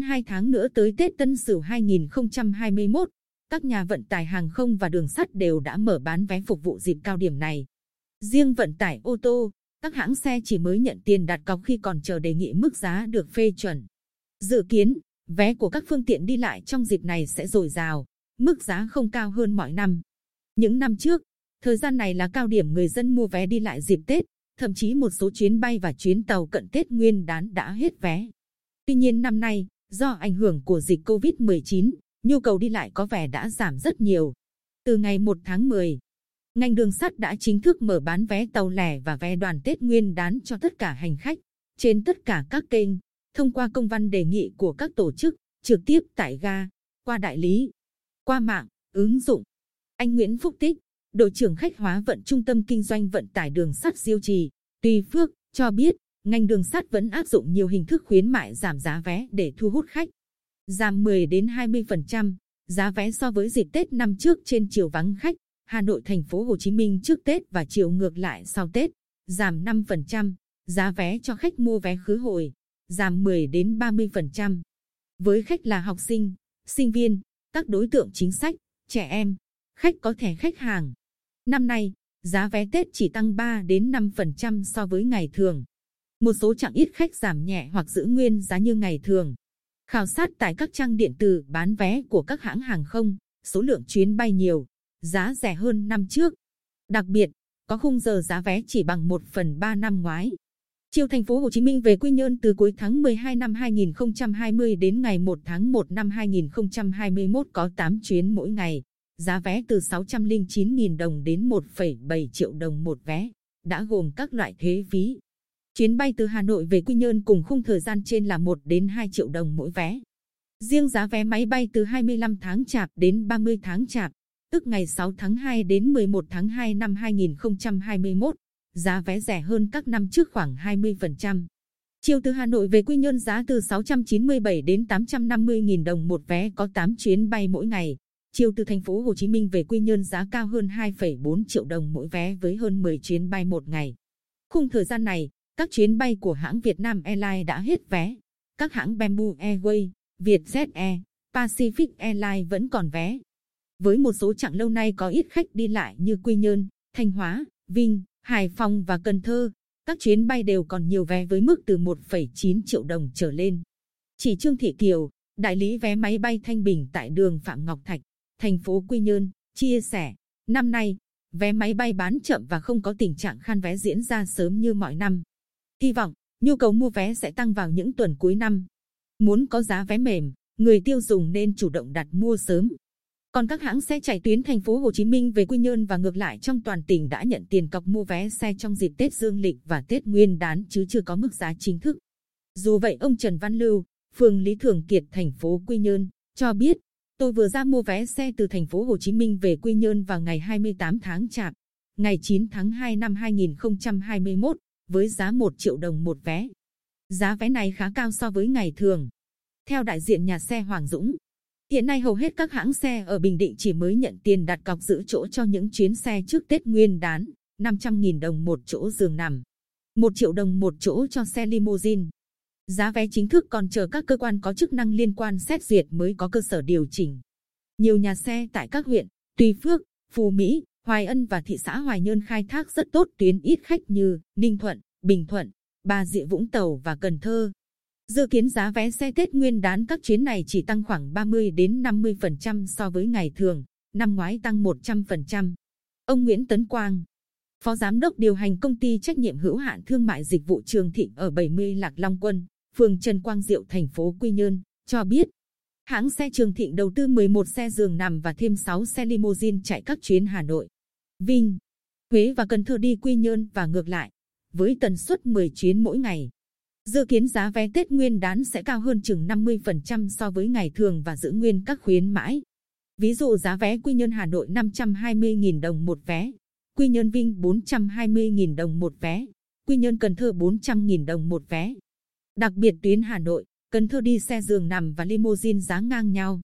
2 tháng nữa tới Tết Tân Sửu 2021, các nhà vận tải hàng không và đường sắt đều đã mở bán vé phục vụ dịp cao điểm này. Riêng vận tải ô tô, các hãng xe chỉ mới nhận tiền đặt cọc khi còn chờ đề nghị mức giá được phê chuẩn. Dự kiến, vé của các phương tiện đi lại trong dịp này sẽ dồi dào, mức giá không cao hơn mọi năm. Những năm trước, thời gian này là cao điểm người dân mua vé đi lại dịp Tết, thậm chí một số chuyến bay và chuyến tàu cận Tết Nguyên đán đã hết vé. Tuy nhiên năm nay, do ảnh hưởng của dịch Covid-19, nhu cầu đi lại có vẻ đã giảm rất nhiều. Từ ngày 1 tháng 10, ngành đường sắt đã chính thức mở bán vé tàu lẻ và vé đoàn Tết Nguyên đán cho tất cả hành khách trên tất cả các kênh, thông qua công văn đề nghị của các tổ chức trực tiếp tại ga, qua đại lý, qua mạng, ứng dụng. Anh Nguyễn Phúc Tích, đội trưởng khách hóa vận trung tâm kinh doanh vận tải đường sắt Diêu Trì, Tuy Phước cho biết, ngành đường sắt vẫn áp dụng nhiều hình thức khuyến mại giảm giá vé để thu hút khách. Giảm 10 đến 20% giá vé so với dịp Tết năm trước trên chiều vắng khách, Hà Nội thành phố Hồ Chí Minh trước Tết và chiều ngược lại sau Tết, giảm 5%, giá vé cho khách mua vé khứ hồi, giảm 10 đến 30%. Với khách là học sinh, sinh viên, các đối tượng chính sách, trẻ em, khách có thẻ khách hàng. Năm nay, giá vé Tết chỉ tăng 3 đến 5% so với ngày thường. Một số chặng ít khách giảm nhẹ hoặc giữ nguyên giá như ngày thường. Khảo sát tại các trang điện tử bán vé của các hãng hàng không, số lượng chuyến bay nhiều, giá rẻ hơn năm trước. Đặc biệt, có khung giờ giá vé chỉ bằng 1 phần 3 năm ngoái. Chiều thành phố Hồ Chí Minh về Quy Nhơn từ cuối tháng 12 năm 2020 đến ngày 1 tháng 1 năm 2021 có 8 chuyến mỗi ngày. Giá vé từ 609.000 đồng đến 1,7 triệu đồng một vé, đã gồm các loại thuế phí. Chuyến bay từ Hà Nội về Quy Nhơn cùng khung thời gian trên là 1 đến 2 triệu đồng mỗi vé. Riêng giá vé máy bay từ 25 tháng Chạp đến 30 tháng Chạp, tức ngày 6 tháng 2 đến 11 tháng 2 năm 2021, giá vé rẻ hơn các năm trước khoảng 20%. Chiều từ Hà Nội về Quy Nhơn giá từ 697 đến 850 000 đồng một vé có 8 chuyến bay mỗi ngày. Chiều từ thành phố Hồ Chí Minh về Quy Nhơn giá cao hơn 2,4 triệu đồng mỗi vé với hơn 10 chuyến bay một ngày. Khung thời gian này, các chuyến bay của hãng Việt Nam Airlines đã hết vé. Các hãng Bamboo Airways, Vietjet Air, Pacific Airlines vẫn còn vé. Với một số chặng lâu nay có ít khách đi lại như Quy Nhơn, Thanh Hóa, Vinh, Hải Phòng và Cần Thơ, các chuyến bay đều còn nhiều vé với mức từ 1,9 triệu đồng trở lên. Chỉ Trương Thị Kiều, đại lý vé máy bay Thanh Bình tại đường Phạm Ngọc Thạch, thành phố Quy Nhơn, chia sẻ, năm nay, vé máy bay bán chậm và không có tình trạng khan vé diễn ra sớm như mọi năm. Hy vọng, nhu cầu mua vé sẽ tăng vào những tuần cuối năm. Muốn có giá vé mềm, người tiêu dùng nên chủ động đặt mua sớm. Còn các hãng xe chạy tuyến thành phố Hồ Chí Minh về Quy Nhơn và ngược lại trong toàn tỉnh đã nhận tiền cọc mua vé xe trong dịp Tết Dương lịch và Tết Nguyên đán chứ chưa có mức giá chính thức. Dù vậy ông Trần Văn Lưu, phường Lý Thường Kiệt thành phố Quy Nhơn cho biết, tôi vừa ra mua vé xe từ thành phố Hồ Chí Minh về Quy Nhơn vào ngày 28 tháng Chạp, ngày 9 tháng 2 năm 2021 với giá 1 triệu đồng một vé. Giá vé này khá cao so với ngày thường. Theo đại diện nhà xe Hoàng Dũng, hiện nay hầu hết các hãng xe ở Bình Định chỉ mới nhận tiền đặt cọc giữ chỗ cho những chuyến xe trước Tết Nguyên đán, 500.000 đồng một chỗ giường nằm, 1 triệu đồng một chỗ cho xe limousine. Giá vé chính thức còn chờ các cơ quan có chức năng liên quan xét duyệt mới có cơ sở điều chỉnh. Nhiều nhà xe tại các huyện, Tuy Phước, Phú Mỹ, Hoài Ân và thị xã Hoài Nhơn khai thác rất tốt tuyến ít khách như Ninh Thuận, Bình Thuận, Bà Rịa Vũng Tàu và Cần Thơ. Dự kiến giá vé xe Tết Nguyên đán các chuyến này chỉ tăng khoảng 30 đến 50% so với ngày thường, năm ngoái tăng 100%. Ông Nguyễn Tấn Quang, Phó Giám đốc điều hành công ty trách nhiệm hữu hạn thương mại dịch vụ Trường Thịnh ở 70 Lạc Long Quân, phường Trần Quang Diệu, thành phố Quy Nhơn, cho biết, hãng xe Trường Thịnh đầu tư 11 xe giường nằm và thêm 6 xe limousine chạy các chuyến Hà Nội, Vinh, Huế và Cần Thơ đi Quy Nhơn và ngược lại, với tần suất 10 chuyến mỗi ngày. Dự kiến giá vé Tết Nguyên đán sẽ cao hơn chừng 50% so với ngày thường và giữ nguyên các khuyến mãi. Ví dụ giá vé Quy Nhơn Hà Nội 520.000 đồng một vé, Quy Nhơn Vinh 420.000 đồng một vé, Quy Nhơn Cần Thơ 400.000 đồng một vé. Đặc biệt tuyến Hà Nội, Cần Thơ đi xe giường nằm và limousine giá ngang nhau.